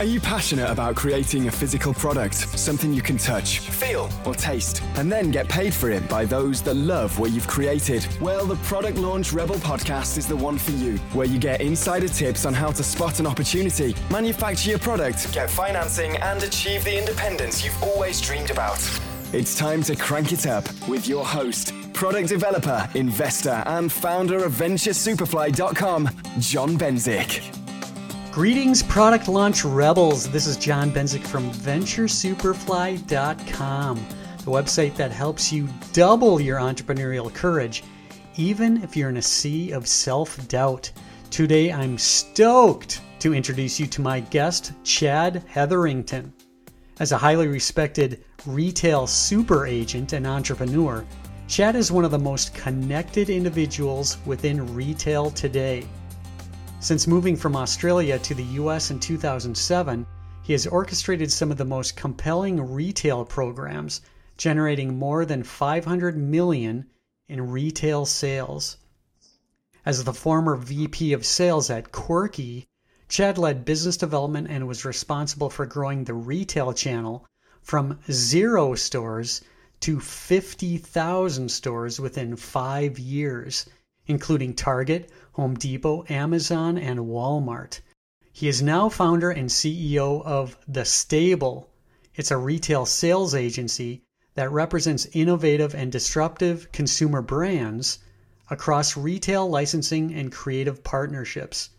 Are you passionate about creating a physical product, something you can touch, feel, or taste, and then get paid for it by those that love what you've created? Well, the Product Launch Rebel podcast is the one for you, where you get insider tips on how to spot an opportunity, manufacture your product, get financing, and achieve the independence you've always dreamed about. It's time to crank it up with your host, product developer, investor, and founder of VentureSuperfly.com, John Benzik. Greetings, product launch rebels. This is John Benzik from VentureSuperfly.com, the website that helps you double your entrepreneurial courage, even if you're in a sea of self doubt. Today, I'm stoked to introduce you to my guest, Chad Hetherington. As a highly respected retail super agent and entrepreneur, Chad is one of the most connected individuals within retail today. Since moving from Australia to the US in 2007, he has orchestrated some of the most compelling retail programs, generating more than 500 million in retail sales. As the former VP of sales at Quirky, Chad led business development and was responsible for growing the retail channel from zero stores to 50,000 stores within five years including Target, Home Depot, Amazon, and Walmart. He is now founder and CEO of The Stable. It's a retail sales agency that represents innovative and disruptive consumer brands across retail licensing and creative partnerships.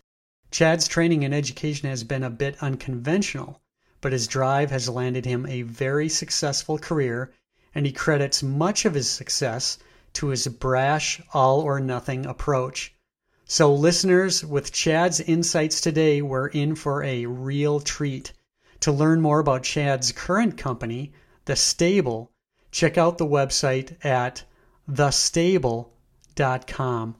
Chad's training and education has been a bit unconventional, but his drive has landed him a very successful career, and he credits much of his success to his brash, all or nothing approach. So, listeners, with Chad's insights today, we're in for a real treat. To learn more about Chad's current company, The Stable, check out the website at thestable.com.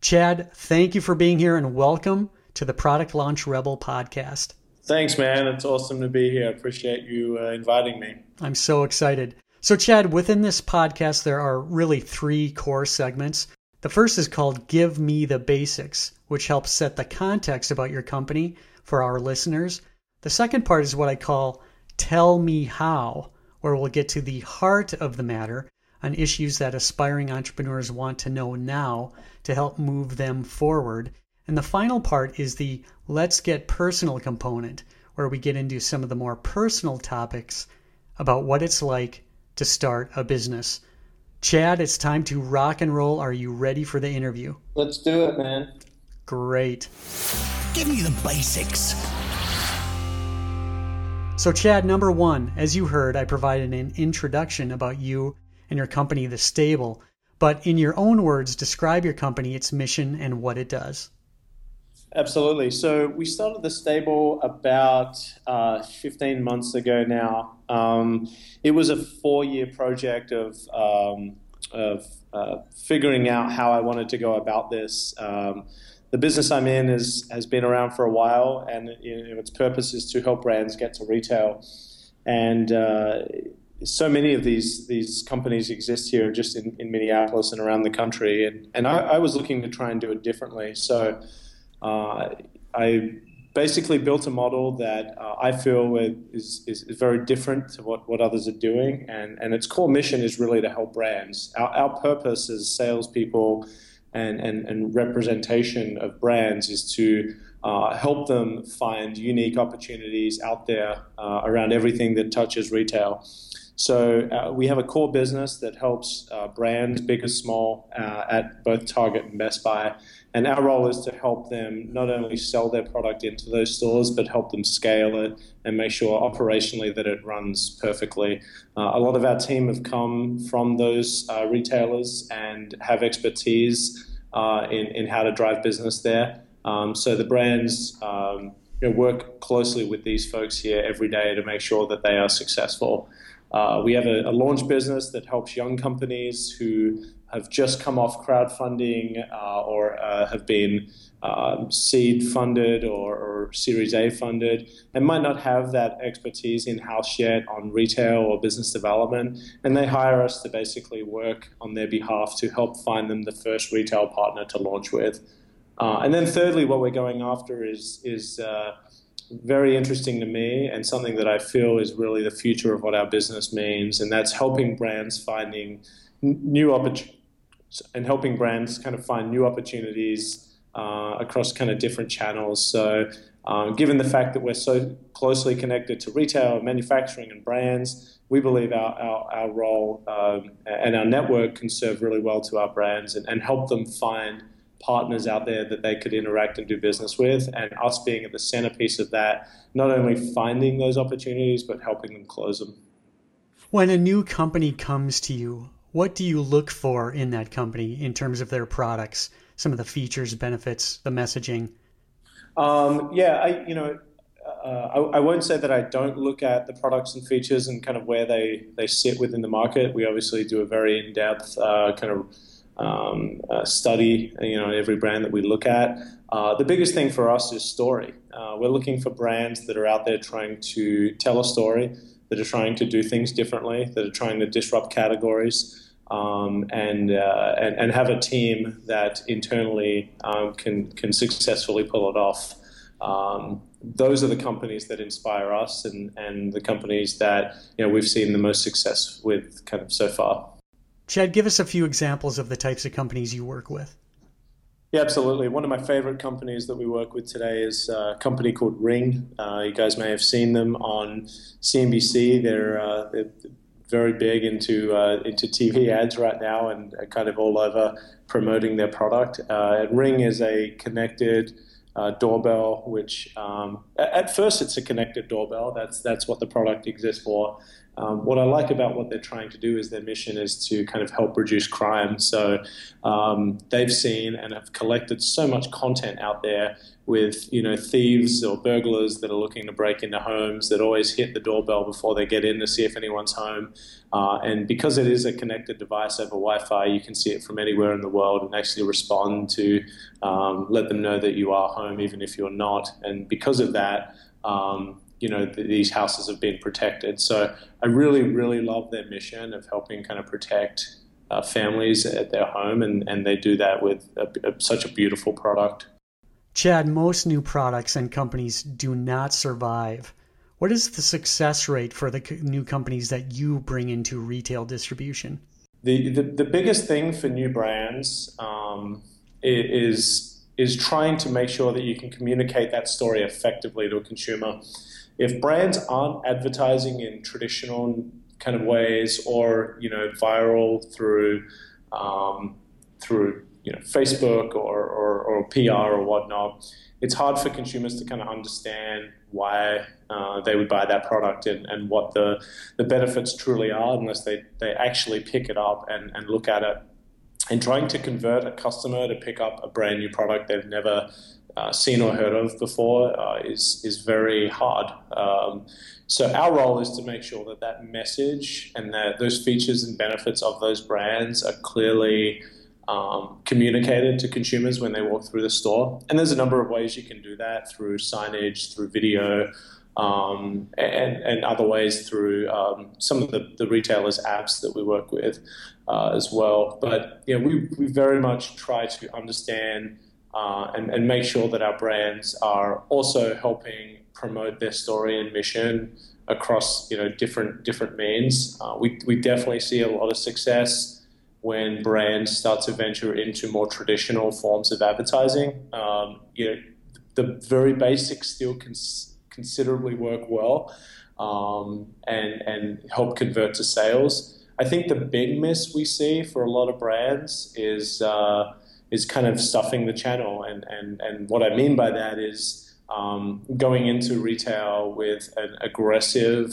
Chad, thank you for being here and welcome to the Product Launch Rebel podcast. Thanks, man. It's awesome to be here. I appreciate you uh, inviting me. I'm so excited. So, Chad, within this podcast, there are really three core segments. The first is called Give Me the Basics, which helps set the context about your company for our listeners. The second part is what I call Tell Me How, where we'll get to the heart of the matter on issues that aspiring entrepreneurs want to know now to help move them forward. And the final part is the Let's Get Personal component, where we get into some of the more personal topics about what it's like to start a business. Chad, it's time to rock and roll. Are you ready for the interview? Let's do it, man. Great. Give me the basics. So, Chad, number one, as you heard, I provided an introduction about you and your company, The Stable. But in your own words, describe your company, its mission, and what it does. Absolutely. So we started the stable about uh, 15 months ago now. Um, it was a four-year project of, um, of uh, figuring out how I wanted to go about this. Um, the business I'm in is, has been around for a while, and you know, its purpose is to help brands get to retail. And uh, so many of these these companies exist here, just in, in Minneapolis and around the country. And, and I, I was looking to try and do it differently. So I basically built a model that uh, I feel is, is, is, very different to what, what others are doing. And, and its core mission is really to help brands. Our, our purpose as salespeople and, and, and representation of brands is to uh, help them find unique opportunities out there uh, around everything that touches retail. So uh, we have a core business that helps uh, brands, big or small, uh, at both Target and Best Buy. And our role is to help them not only sell their product into those stores, but help them scale it and make sure operationally that it runs perfectly. Uh, a lot of our team have come from those uh, retailers and have expertise uh, in, in how to drive business there. Um, so the brands um, you know, work closely with these folks here every day to make sure that they are successful. Uh, we have a, a, launch business that helps young companies who have just come off crowdfunding uh, or uh, have been um, seed funded or, or, Series A funded and might not have that expertise in house yet on retail or business development. And they hire us to basically work on their behalf to help find them the first retail partner to launch with. Uh, and then, thirdly, what we're going after is, is uh, very interesting to me and something that I feel is really the future of what our business means, and that's helping brands finding new opportunities and helping brands kind of find new opportunities uh, across kind of different channels. So, um, given the fact that we're so closely connected to retail, manufacturing, and brands, we believe our, our, our role um, and our network can serve really well to our brands and, and help them find partners out there that they could interact and do business with, and us being at the centerpiece of that, not only finding those opportunities, but helping them close them. When a new company comes to you, what do you look for in that company in terms of their products, some of the features, benefits, the messaging? Um, yeah, I you know. Uh, I, I, won't say that I don't look at the products and features and kind of where they, they sit within the market. We obviously do a very in depth uh, kind of um, uh, study, you know, every brand that we look at. Uh, the biggest thing for us is story. Uh, we're looking for brands that are out there trying to tell a story, that are trying to do things differently, that are trying to disrupt categories, um, and, uh, and, and have a team that internally um, can can successfully pull it off. Um, those are the companies that inspire us, and, and the companies that you know we've seen the most success with kind of so far. Chad, give us a few examples of the types of companies you work with. Yeah, absolutely. One of my favorite companies that we work with today is a company called Ring. Uh, you guys may have seen them on CNBC. They're, uh, they're very big into uh, into TV ads right now and kind of all over promoting their product. Uh, Ring is a connected uh, doorbell, which um, at first it's a connected doorbell. That's that's what the product exists for. Um, what I like about what they're trying to do is their mission is to kind of help reduce crime. So um, they've seen and have collected so much content out there with you know thieves or burglars that are looking to break into homes that always hit the doorbell before they get in to see if anyone's home. Uh, and because it is a connected device over Wi-Fi, you can see it from anywhere in the world and actually respond to um, let them know that you are home even if you're not. And because of that. Um, you know these houses have been protected. So I really, really love their mission of helping kind of protect uh, families at their home, and, and they do that with a, a, such a beautiful product. Chad, most new products and companies do not survive. What is the success rate for the new companies that you bring into retail distribution? The, the, the biggest thing for new brands um, is, is trying to make sure that you can communicate that story effectively to a consumer if brands aren't advertising in traditional kind of ways or you know viral through um, through you know Facebook or, or, or, PR or whatnot, it's hard for consumers to kind of understand why uh, they would buy that product and, and what the, the benefits truly are unless they, they actually pick it up and, and look at it. And trying to convert a customer to pick up a brand new product they've never uh, seen or heard of before uh, is is very hard. Um, so our role is to make sure that that message and that those features and benefits of those brands are clearly um, communicated to consumers when they walk through the store. And there's a number of ways you can do that through signage, through video. Um, and, and other ways through um, some of the, the retailers' apps that we work with uh, as well. But you know, we, we very much try to understand uh, and, and make sure that our brands are also helping promote their story and mission across you know different different means. Uh, we we definitely see a lot of success when brands start to venture into more traditional forms of advertising. Um, you know, the very basics still cons- considerably work well um, and and help convert to sales. I think the big miss we see for a lot of brands is uh, is kind of stuffing the channel. And, and, and what I mean by that is um, going into retail with an aggressive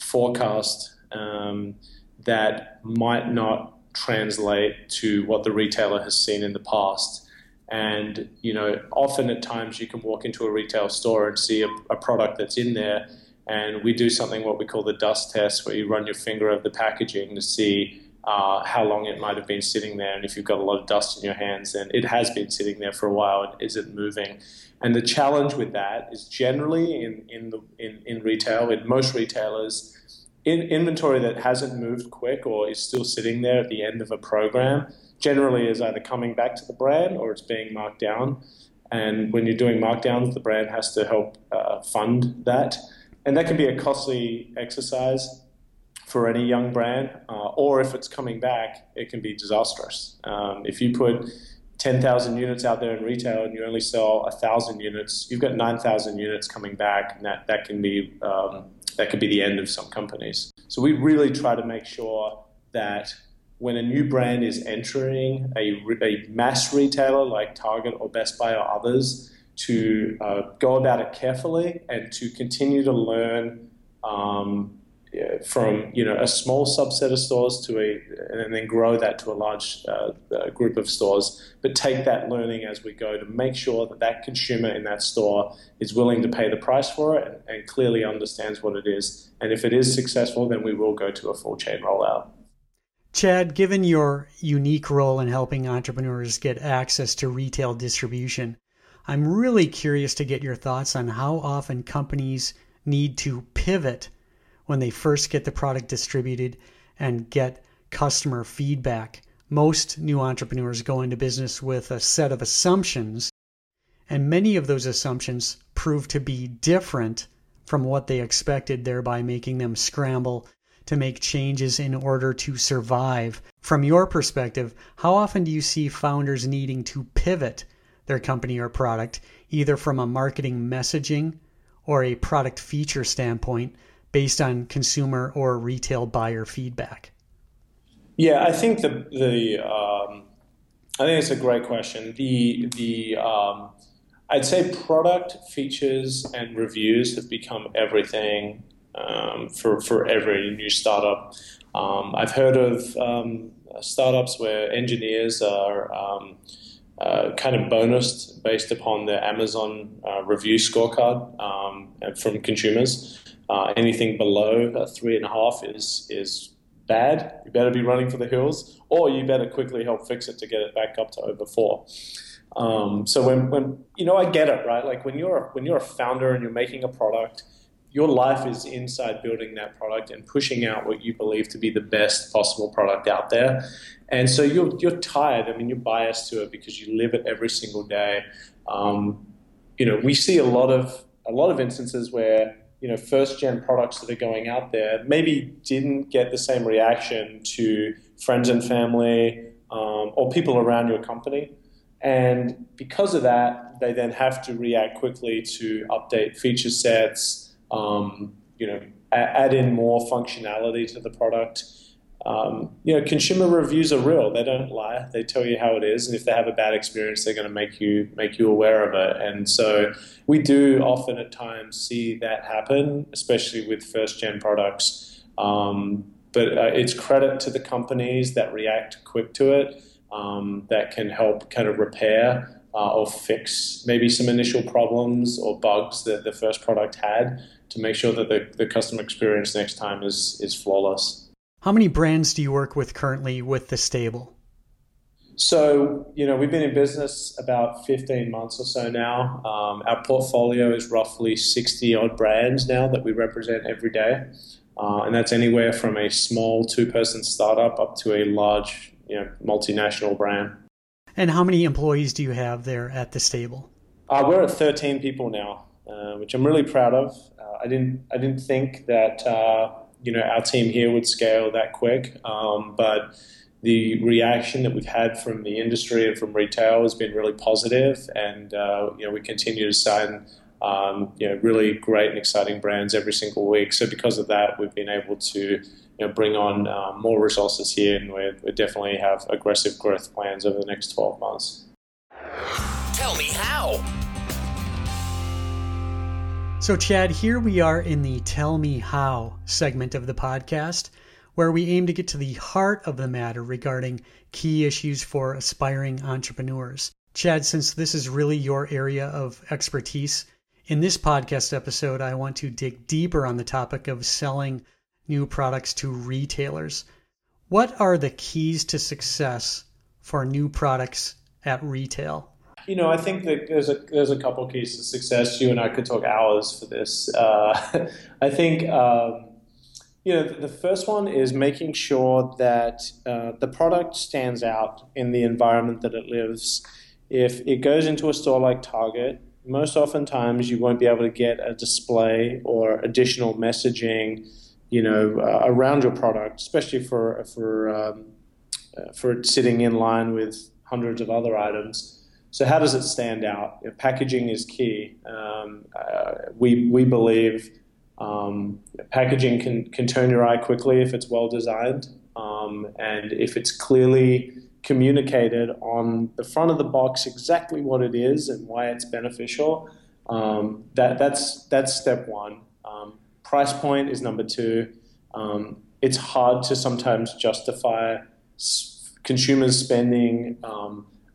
forecast um, that might not translate to what the retailer has seen in the past. And you know, often at times you can walk into a retail store and see a, a product that's in there, and we do something what we call the dust test, where you run your finger over the packaging to see uh, how long it might have been sitting there, and if you've got a lot of dust in your hands, then it has been sitting there for a while. And is it moving? And the challenge with that is generally in in the in, in retail, in most retailers, in inventory that hasn't moved quick or is still sitting there at the end of a program, generally is either coming back to the brand or it's being marked down. And when you're doing markdowns, the brand has to help uh, fund that. And that can be a costly exercise for any young brand, uh, or if it's coming back, it can be disastrous. Um, if you put 10,000 units out there in retail and you only sell 1,000 units, you've got 9,000 units coming back, and that, that can be um, that could be the end of some companies. So we really try to make sure that when a new brand is entering a, a mass retailer like Target or Best Buy or others, to uh, go about it carefully and to continue to learn um, from you know a small subset of stores to a and then grow that to a large uh, uh, group of stores. But take that learning as we go to make sure that that consumer in that store is willing to pay the price for it and, and clearly understands what it is. And if it is successful then we will go to a full chain rollout. Chad, given your unique role in helping entrepreneurs get access to retail distribution, I'm really curious to get your thoughts on how often companies need to pivot when they first get the product distributed and get customer feedback. Most new entrepreneurs go into business with a set of assumptions, and many of those assumptions prove to be different from what they expected, thereby making them scramble to make changes in order to survive. From your perspective, how often do you see founders needing to pivot their company or product, either from a marketing messaging or a product feature standpoint, based on consumer or retail buyer feedback? Yeah, I think the the um, I think it's a great question. The the um, I'd say product features and reviews have become everything um, for, for every new startup. Um, I've heard of um, startups where engineers are um, uh, kind of bonused based upon the Amazon uh, review scorecard from consumers. Uh, anything below three and a half is is bad. You better be running for the hills, or you better quickly help fix it to get it back up to over four. Um, so when, when you know, I get it, right? Like when you're when you're a founder and you're making a product, your life is inside building that product and pushing out what you believe to be the best possible product out there. And so you're, you're tired. I mean, you're biased to it because you live it every single day. Um, you know, we see a lot of a lot of instances where you know first gen products that are going out there maybe didn't get the same reaction to friends and family um, or people around your company. And because of that, they then have to react quickly to update feature sets, um, you know, add in more functionality to the product. Um, you know, consumer reviews are real. They don't lie. They tell you how it is, and if they have a bad experience, they're going to make you make you aware of it. And so, we do often at times see that happen, especially with first gen products. Um, but uh, it's credit to the companies that react quick to it, um, that can help kind of repair uh, or fix maybe some initial problems or bugs that the first product had to make sure that the, the customer experience next time is, is flawless. How many brands do you work with currently with the stable? So, you know, we've been in business about 15 months or so now. Um, our portfolio is roughly 60 odd brands now that we represent every day. Uh, and that's anywhere from a small two person startup up to a large, you know, multinational brand. And how many employees do you have there at the stable? Uh, we're at 13 people now, uh, which I'm really proud of. I didn't I didn't think that uh, you know our team here would scale that quick, um, but the reaction that we've had from the industry and from retail has been really positive, and uh, you know we continue to sign um, you know really great and exciting brands every single week. So because of that, we've been able to you know bring on um, more resources here, and we definitely have aggressive growth plans over the next 12 months. Tell me how. So, Chad, here we are in the Tell Me How segment of the podcast, where we aim to get to the heart of the matter regarding key issues for aspiring entrepreneurs. Chad, since this is really your area of expertise, in this podcast episode, I want to dig deeper on the topic of selling new products to retailers. What are the keys to success for new products at retail? You know, I think that there's a there's a couple keys to success. You and I could talk hours for this. Uh, I think um, you know the first one is making sure that uh, the product stands out in the environment that it lives. if it goes into a store like Target, most oftentimes you won't be able to get a display or additional messaging, you know, uh, around your product, especially for for um, uh, for sitting in line with hundreds of other items. So how does it stand out? Packaging is key. Um, uh, we we believe um, packaging can can turn your eye quickly if it's well designed, um, and if it's clearly communicated on the front of the box exactly what it is and why it's beneficial. Um, that that's that's step one. Um, price point is number two. Um, it's hard to sometimes justify consumers spending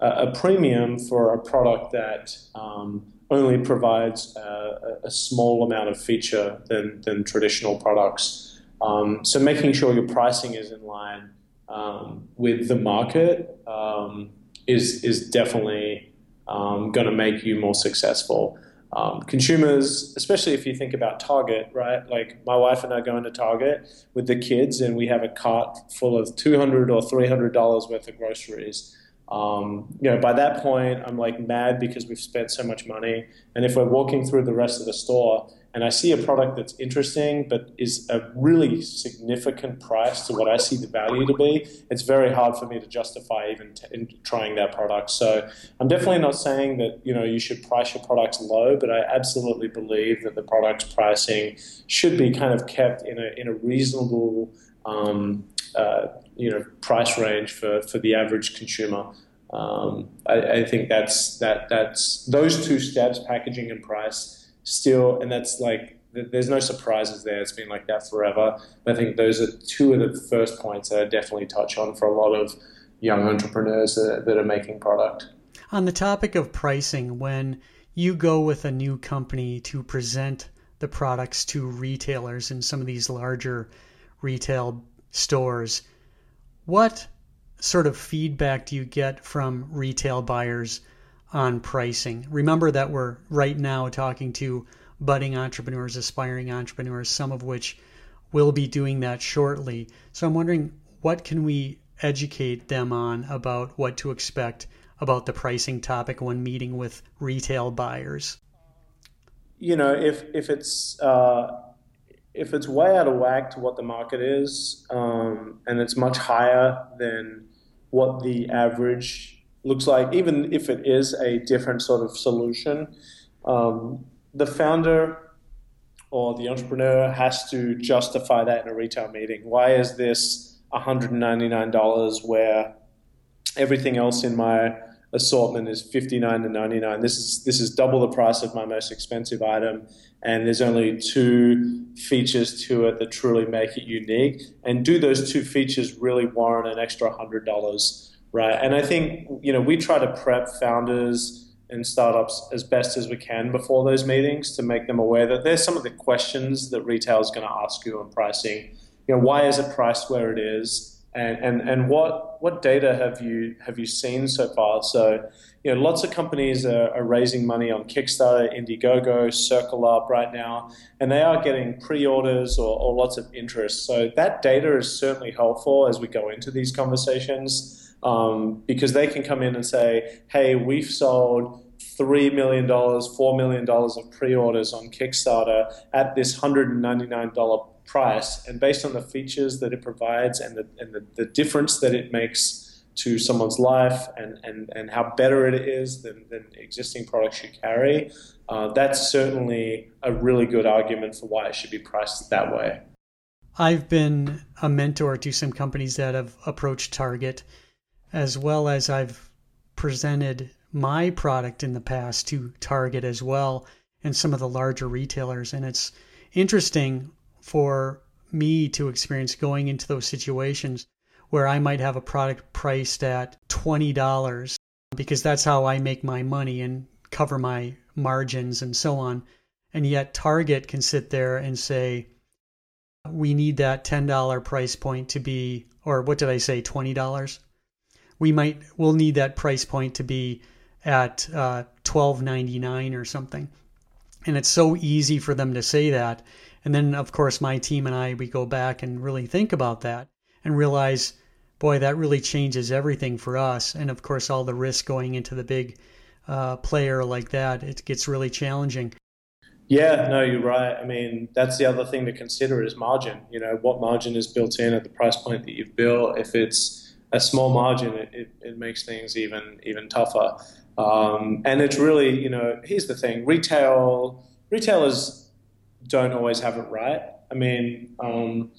a, premium for a product that um, only provides a, a, small amount of feature than, than traditional products. Um, so making sure your pricing is in line um, with the market um, is is definitely um, going to make you more successful. Um, consumers, especially if you think about Target, right? Like my wife and I go into Target with the kids, and we have a cart full of two hundred or three hundred dollars worth of groceries. Um, you know, by that point, I'm like mad because we've spent so much money. And if we're walking through the rest of the store and I see a product that's interesting but is a really significant price to what I see the value to be, it's very hard for me to justify even t- trying that product. So I'm definitely not saying that you know you should price your products low, but I absolutely believe that the product's pricing should be kind of kept in a in a reasonable um, uh, you know price range for, for the average consumer. Um, I, I, think that's that that's those two steps, packaging and price, still, and that's like there's no surprises there. It's been like that forever. I think those are two of the first points that I definitely touch on for a lot of young entrepreneurs that, that are making product. On the topic of pricing, when you go with a new company to present the products to retailers in some of these larger retail stores, what sort of feedback do you get from retail buyers on pricing? Remember that we're right now talking to budding entrepreneurs, aspiring entrepreneurs, some of which will be doing that shortly. So I'm wondering what can we educate them on about what to expect about the pricing topic when meeting with retail buyers? You know, if if it's uh, if it's way out of whack to what the market is, um, and it's much higher than what the average looks like, even if it is a different sort of solution, um, the founder or the entrepreneur has to justify that in a retail meeting. Why is this $199 where everything else in my assortment is 59 to 99 this is this is double the price of my most expensive item and there's only two features to it that truly make it unique. And do those two features really warrant an extra $100 right? And i think you know we try to prep founders and startups as best as we can before those meetings to make them aware that there's some of the questions that retail is going to ask you on pricing. You know why is it priced where it is and, and, and what, what data have you, have you seen so far? So, you know, lots of companies are, are raising money on Kickstarter, Indiegogo, CircleUp right now, and they are getting pre-orders or, or lots of interest. So that data is certainly helpful as we go into these conversations um, because they can come in and say, hey, we've sold $3 million, $4 million of pre orders on Kickstarter at this $199 price, and based on the features that it provides and the, and the, the difference that it makes to someone's life and, and, and how better it is than, than existing products you carry, uh, that's certainly a really good argument for why it should be priced that way. I've been a mentor to some companies that have approached Target, as well as I've presented my product in the past to Target as well and some of the larger retailers. And it's interesting for me to experience going into those situations where I might have a product priced at $20 because that's how I make my money and cover my margins and so on. And yet Target can sit there and say, we need that $10 price point to be, or what did I say, $20? We might, we'll need that price point to be at uh, $12.99 or something. And it's so easy for them to say that. And then, of course, my team and I, we go back and really think about that and realize boy, that really changes everything for us. And of course, all the risk going into the big uh, player like that, it gets really challenging. Yeah, no, you're right. I mean, that's the other thing to consider is margin. You know, what margin is built in at the price point that you've built. If it's a small margin, it, it, it makes things even even tougher. Um, and it's really, you know, here's the thing: retail retailers don't always have it right. I mean, um,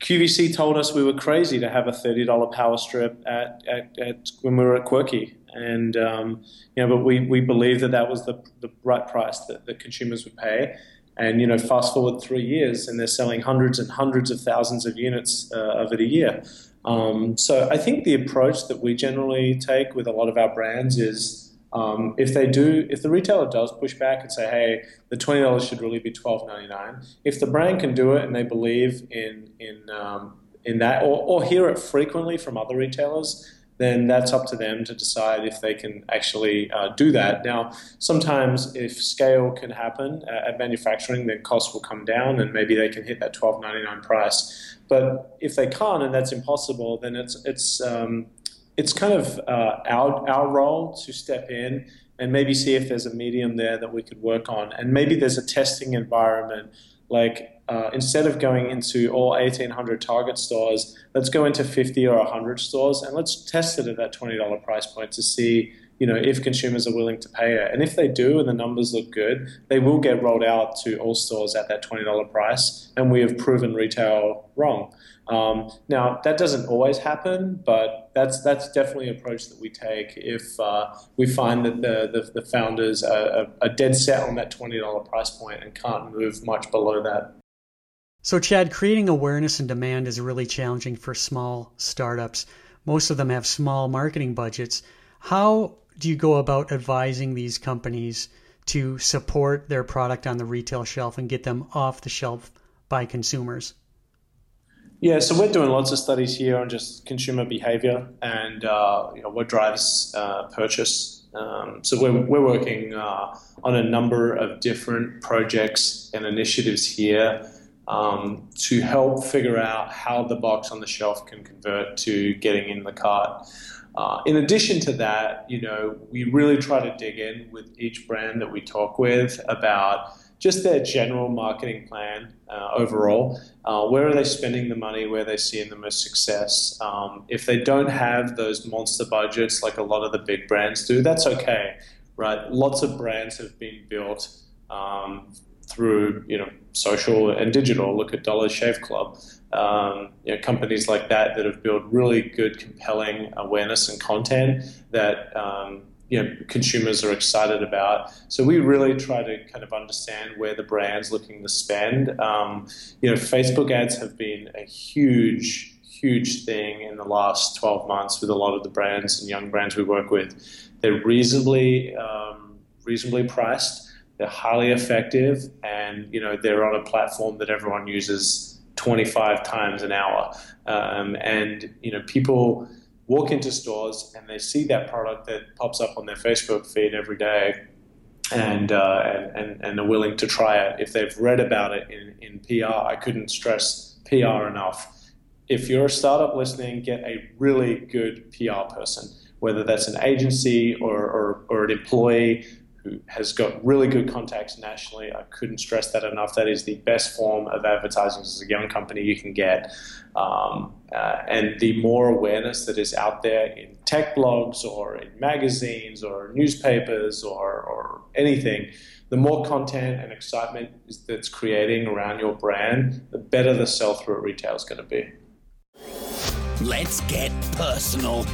QVC told us we were crazy to have a thirty dollar power strip at, at, at, when we were at Quirky, and um, you know, but we, we believed that that was the, the right price that consumers would pay. And you know, fast forward three years, and they're selling hundreds and hundreds of thousands of units uh, of it a year. Um, so I think the approach that we generally take with a lot of our brands is um, if they do, if the retailer does push back and say, "Hey, the twenty dollars should really be twelve ninety nine," if the brand can do it and they believe in in um, in that, or, or hear it frequently from other retailers, then that's up to them to decide if they can actually uh, do that. Now, sometimes if scale can happen uh, at manufacturing, then costs will come down and maybe they can hit that twelve ninety nine price. But if they can't and that's impossible, then it's it's um, it's kind of uh, our our role to step in and maybe see if there's a medium there that we could work on, and maybe there's a testing environment. Like uh, instead of going into all 1,800 Target stores, let's go into 50 or 100 stores and let's test it at that $20 price point to see you know, if consumers are willing to pay it. And if they do and the numbers look good, they will get rolled out to all stores at that $20 price. And we have proven retail wrong. Um, now, that doesn't always happen, but that's, that's definitely an approach that we take if uh, we find that the, the, the founders are, are dead set on that $20 price point and can't move much below that. So, Chad, creating awareness and demand is really challenging for small startups. Most of them have small marketing budgets. How do you go about advising these companies to support their product on the retail shelf and get them off the shelf by consumers? Yeah, so we're doing lots of studies here on just consumer behavior and uh, you know, what drives uh, purchase. Um, so we're, we're working uh, on a number of different projects and initiatives here um, to help figure out how the box on the shelf can convert to getting in the cart. Uh, in addition to that, you know, we really try to dig in with each brand that we talk with about just their general marketing plan uh, overall. Uh, where are they spending the money? Where are they seeing the most success? Um, if they don't have those monster budgets like a lot of the big brands do, that's okay, right? Lots of brands have been built um, through you know social and digital. Look at Dollar Shave Club um, you know, companies like that that have built really good, compelling awareness and content that um, you know consumers are excited about. So we really try to kind of understand where the brand's looking to spend. Um, you know, Facebook ads have been a huge, huge thing in the last 12 months with a lot of the brands and young brands we work with. They're reasonably um, reasonably priced. They're highly effective, and you know they're on a platform that everyone uses 25 times an hour. Um, and, you know, people walk into stores and they see that product that pops up on their Facebook feed every day and, uh, and, and, are willing to try it. If they've read about it in, in PR, I couldn't stress PR enough. If you're a startup listening, get a really good PR person, whether that's an agency or, or, or an employee who has got really good contacts nationally. I couldn't stress that enough. That is the best form of advertising as a young company you can get. Um, uh, and the more awareness that is out there in tech blogs or in magazines or newspapers or, or anything, the more content and excitement that's creating around your brand, the better the sell through at retail is going to be. Let's get personal.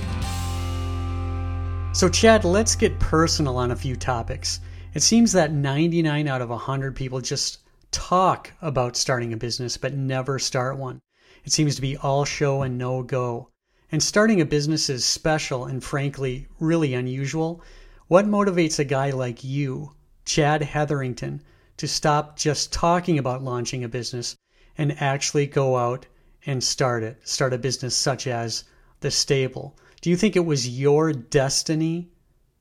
So, Chad, let's get personal on a few topics. It seems that 99 out of 100 people just talk about starting a business but never start one. It seems to be all show and no go. And starting a business is special and frankly really unusual. What motivates a guy like you, Chad Hetherington, to stop just talking about launching a business and actually go out and start it? Start a business such as The Stable do you think it was your destiny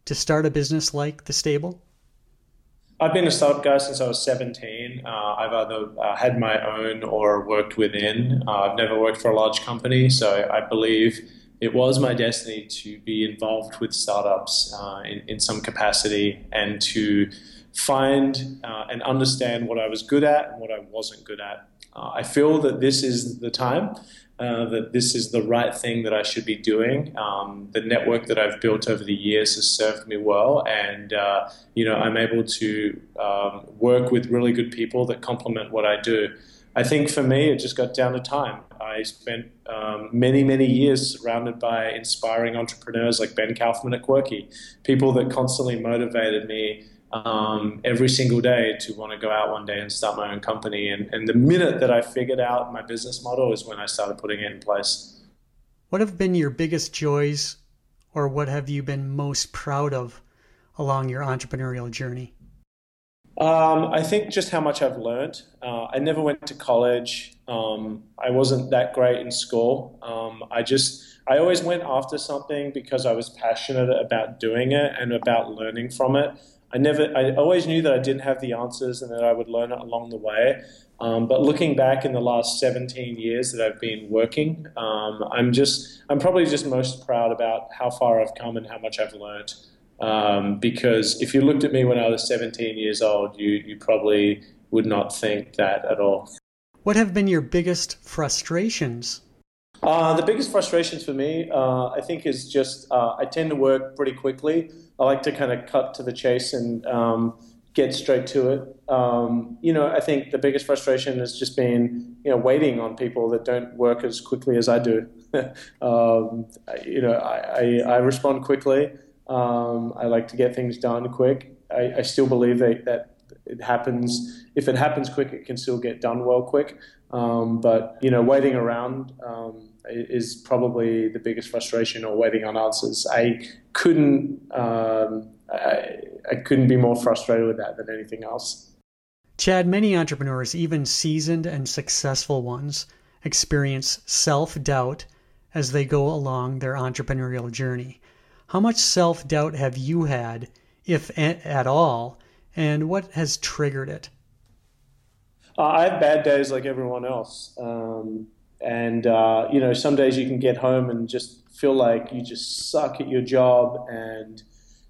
to start a business like the stable? I've been a startup guy since I was 17, 17, uh, I've either uh, had my own or worked within. Uh, I've never worked for a large company, so I believe it was my destiny to be involved with startups uh, in, in some capacity and to find uh, and understand what I was good at and what I wasn't good at. Uh, I feel that this is the time. Uh, that this is the right thing that I should be doing. Um, the network that I've built over the years has served me well, and uh, you know I'm able to um, work with really good people that complement what I do. I think for me, it just got down to time. I spent um, many, many years surrounded by inspiring entrepreneurs like Ben Kaufman at Quirky, people that constantly motivated me um, every single day to want to go out one day and start my own company. And, and the minute that I figured out my business model is when I started putting it in place. What have been your biggest joys, or what have you been most proud of along your entrepreneurial journey? Um, I think just how much I've learned. Uh, I never went to college. Um, I wasn't that great in school. Um, I just I always went after something because I was passionate about doing it and about learning from it. I never, I always knew that I didn't have the answers and that I would learn it along the way. Um, but looking back in the last 17 years that I've been working, um, I'm just, I'm probably just most proud about how far I've come and how much I've learned. Um, because if you looked at me when I was 17 years old, you, you probably would not think that at all. What have been your biggest frustrations? Uh, the biggest frustrations for me, uh, I think, is just uh, I tend to work pretty quickly. I like to kind of cut to the chase and um, get straight to it. Um, you know, I think the biggest frustration has just been, you know, waiting on people that don't work as quickly as I do. um, you know, I, I, I respond quickly. Um, I like to get things done quick. I, I still believe that, that it happens. If it happens quick, it can still get done well quick. Um, but you know, waiting around um, is probably the biggest frustration, or waiting on answers. I couldn't. Um, I, I couldn't be more frustrated with that than anything else. Chad, many entrepreneurs, even seasoned and successful ones, experience self doubt as they go along their entrepreneurial journey. How much self doubt have you had, if at all, and what has triggered it? Uh, I have bad days like everyone else. Um, and, uh, you know, some days you can get home and just feel like you just suck at your job and,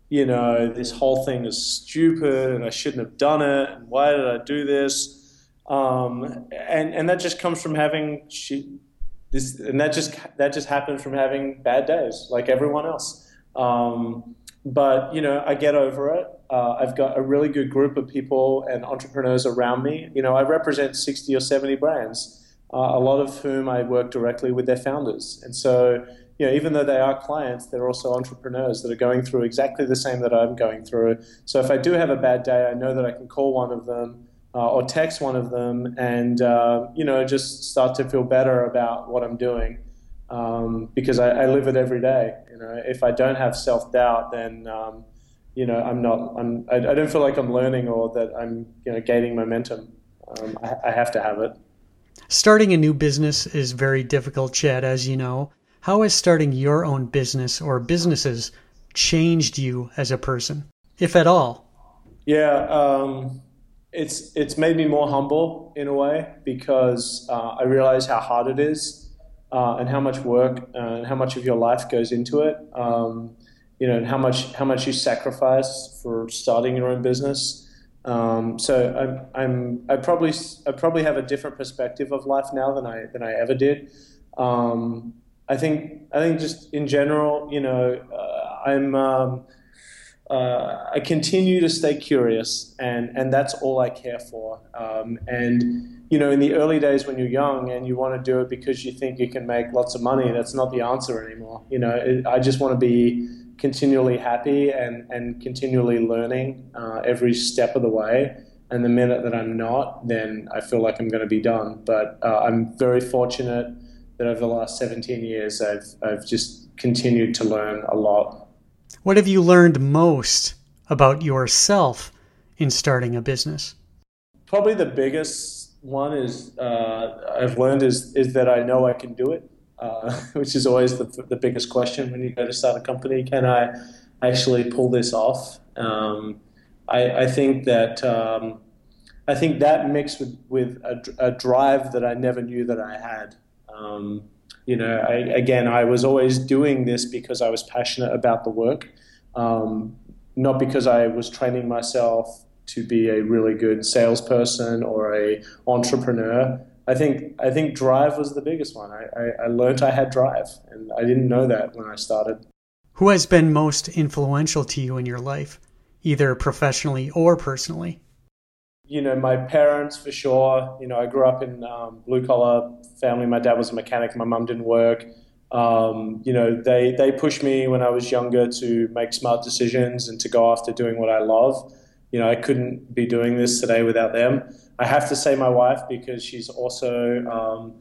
you know, this whole thing is stupid and I shouldn't have done it. And why did I do this? Um, and, and that just comes from having this, and that just, that just happens from having bad days like everyone else. Um, but, you know, I get over it. Uh, I've got a really good group of people and entrepreneurs around me. You know, I represent 60 or 70 brands, a lot of whom I work directly with their founders. And so, you know, even though they are clients, they're also entrepreneurs that are going through exactly the same that I'm going through. So if I do have a bad day, I know that I can call one of them uh, or text one of them and, uh, you know, just start to feel better about what I'm doing. Um, because I, I, live it every day. You know, if I don't have self doubt, then um, you know, I'm not, I'm, I, I, don't feel like I'm learning or that I'm, you know, gaining momentum. Um, I, I have to have it. Starting a new business is very difficult, Chad, as you know. How has starting your own business or businesses changed you as a person, if at all? Yeah, um, it's it's made me more humble in a way because uh, I realize how hard it is uh, and how much work uh, and how much of your life goes into it. Um, you know, and how much how much you sacrifice for starting your own business. Um, so I'm, I'm I probably I probably have a different perspective of life now than I than I ever did. Um, I think I think just in general, you know, uh, I'm um, uh, I continue to stay curious, and and that's all I care for. Um, and you know, in the early days when you're young and you want to do it because you think you can make lots of money, that's not the answer anymore. You know, it, I just want to be continually happy and, and continually learning uh, every step of the way. And the minute that I'm not, then I feel like I'm going to be done. But uh, I'm very fortunate that over the last 17 years, I've, I've just continued to learn a lot. What have you learned most about yourself in starting a business? Probably the biggest one is uh, I've learned is, is that I know I can do it uh, which is always the, the biggest question when you go to start a company. Can I actually pull this off? Um, I, I, think that um, I think that mixed with, with a, a drive that I never knew that I had. Um, you know, I, again, I was always doing this because I was passionate about the work, um, not because I was training myself to be a really good salesperson or a entrepreneur. I think I think drive was the biggest one. I, I, I learned I had drive, and I didn't know that when I started. Who has been most influential to you in your life, either professionally or personally? You know, my parents for sure. You know, I grew up in um, blue collar family. My dad was a mechanic. My mum didn't work. Um, you know, they they pushed me when I was younger to make smart decisions and to go after doing what I love. You know, I couldn't be doing this today without them. I have to say my wife because she's also um,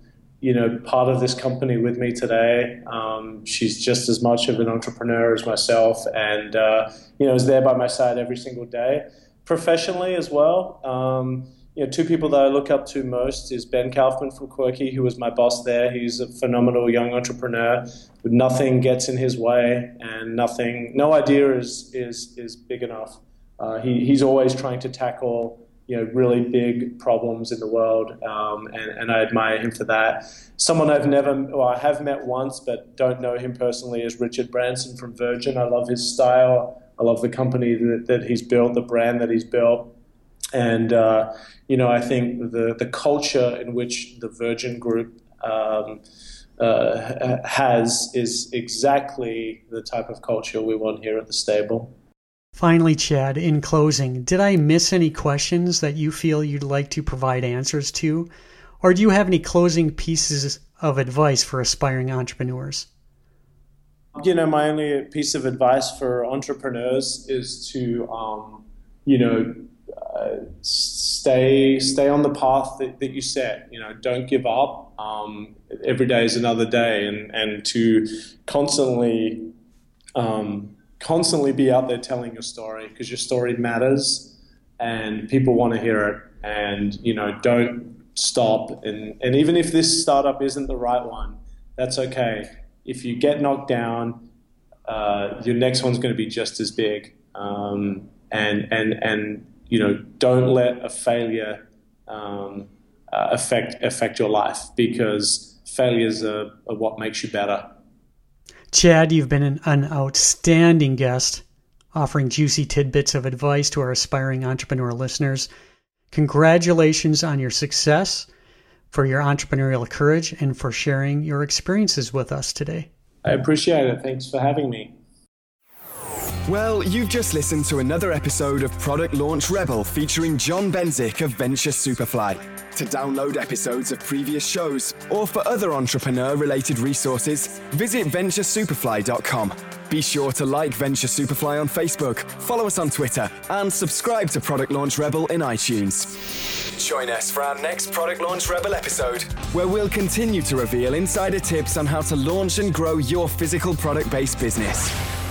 you know, part of this company with me today. Um, she's just as much of an entrepreneur as myself, and uh, you know, is there by my side every single day. Professionally as well, um, you know, two people that I look up to most is Ben Kaufman from Quirky, who was my boss there. He's a phenomenal young entrepreneur. Nothing gets in his way, and nothing, no idea is is is big enough. Uh, he, he's always trying to tackle you know really big problems in the world, um, and, and, I admire him for that. Someone I've never, well, I have met once, but don't know him personally is Richard Branson from Virgin. I love his style. I love the company that, that he's built, the brand that he's built, and uh, you know I think the the culture in which the Virgin Group. Um, uh, has is exactly the type of culture we want here at the stable. Finally, Chad, in closing, did I miss any questions that you feel you'd like to provide answers to? Or do you have any closing pieces of advice for aspiring entrepreneurs? You know, my only piece of advice for entrepreneurs is to, um, you know, uh, stay stay on the path that, that, you set. You know, don't give up. Um, every day is another day, and and to constantly um, constantly be out there telling your story because your story matters and people want to hear it. And, you know, don't stop. And, and even if this startup isn't the right one, that's okay. If you get knocked down, uh, your next one's going to be just as big. Um, and, and, and, you know, don't let a failure um, uh, affect, affect your life because failures are, are what makes you better. Chad, you've been an, an outstanding guest, offering juicy tidbits of advice to our aspiring entrepreneur listeners. Congratulations on your success, for your entrepreneurial courage, and for sharing your experiences with us today. I appreciate it. Thanks for having me. Well, you've just listened to another episode of Product Launch Rebel featuring John Benzik of Venture Superfly. To download episodes of previous shows or for other entrepreneur related resources, visit venturesuperfly.com. Be sure to like Venture Superfly on Facebook, follow us on Twitter, and subscribe to Product Launch Rebel in iTunes. Join us for our next Product Launch Rebel episode, where we'll continue to reveal insider tips on how to launch and grow your physical product based business.